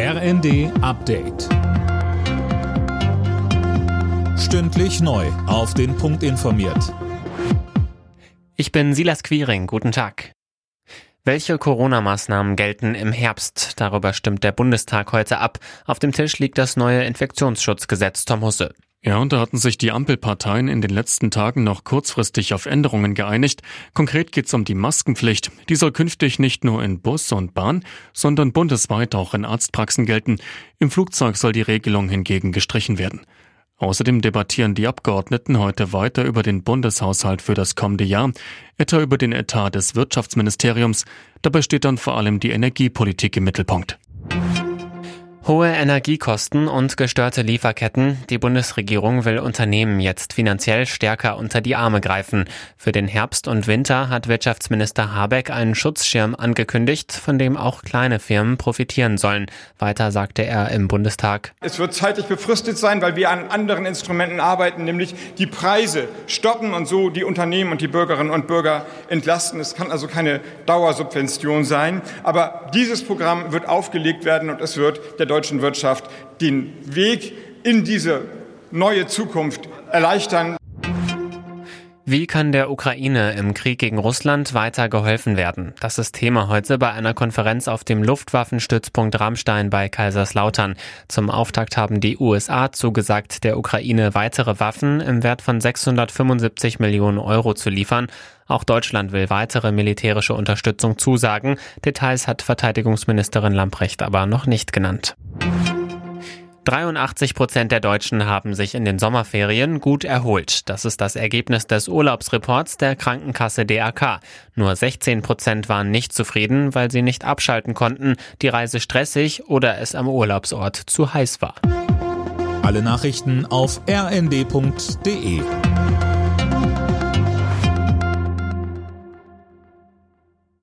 RND Update. Stündlich neu. Auf den Punkt informiert. Ich bin Silas Quiring. Guten Tag. Welche Corona-Maßnahmen gelten im Herbst? Darüber stimmt der Bundestag heute ab. Auf dem Tisch liegt das neue Infektionsschutzgesetz Tom Husse. Ja, und da hatten sich die Ampelparteien in den letzten Tagen noch kurzfristig auf Änderungen geeinigt. Konkret geht es um die Maskenpflicht. Die soll künftig nicht nur in Bus und Bahn, sondern bundesweit auch in Arztpraxen gelten. Im Flugzeug soll die Regelung hingegen gestrichen werden. Außerdem debattieren die Abgeordneten heute weiter über den Bundeshaushalt für das kommende Jahr, etwa über den Etat des Wirtschaftsministeriums. Dabei steht dann vor allem die Energiepolitik im Mittelpunkt. Hohe Energiekosten und gestörte Lieferketten. Die Bundesregierung will Unternehmen jetzt finanziell stärker unter die Arme greifen. Für den Herbst und Winter hat Wirtschaftsminister Habeck einen Schutzschirm angekündigt, von dem auch kleine Firmen profitieren sollen. Weiter sagte er im Bundestag. Es wird zeitlich befristet sein, weil wir an anderen Instrumenten arbeiten, nämlich die Preise stoppen und so die Unternehmen und die Bürgerinnen und Bürger entlasten. Es kann also keine Dauersubvention sein. Aber dieses Programm wird aufgelegt werden und es wird der deutschen Wirtschaft den Weg in diese neue Zukunft erleichtern. Wie kann der Ukraine im Krieg gegen Russland weiter geholfen werden? Das ist Thema heute bei einer Konferenz auf dem Luftwaffenstützpunkt Rammstein bei Kaiserslautern. Zum Auftakt haben die USA zugesagt, der Ukraine weitere Waffen im Wert von 675 Millionen Euro zu liefern. Auch Deutschland will weitere militärische Unterstützung zusagen. Details hat Verteidigungsministerin Lamprecht aber noch nicht genannt. 83 Prozent der Deutschen haben sich in den Sommerferien gut erholt. Das ist das Ergebnis des Urlaubsreports der Krankenkasse DRK. Nur 16 Prozent waren nicht zufrieden, weil sie nicht abschalten konnten, die Reise stressig oder es am Urlaubsort zu heiß war. Alle Nachrichten auf rnd.de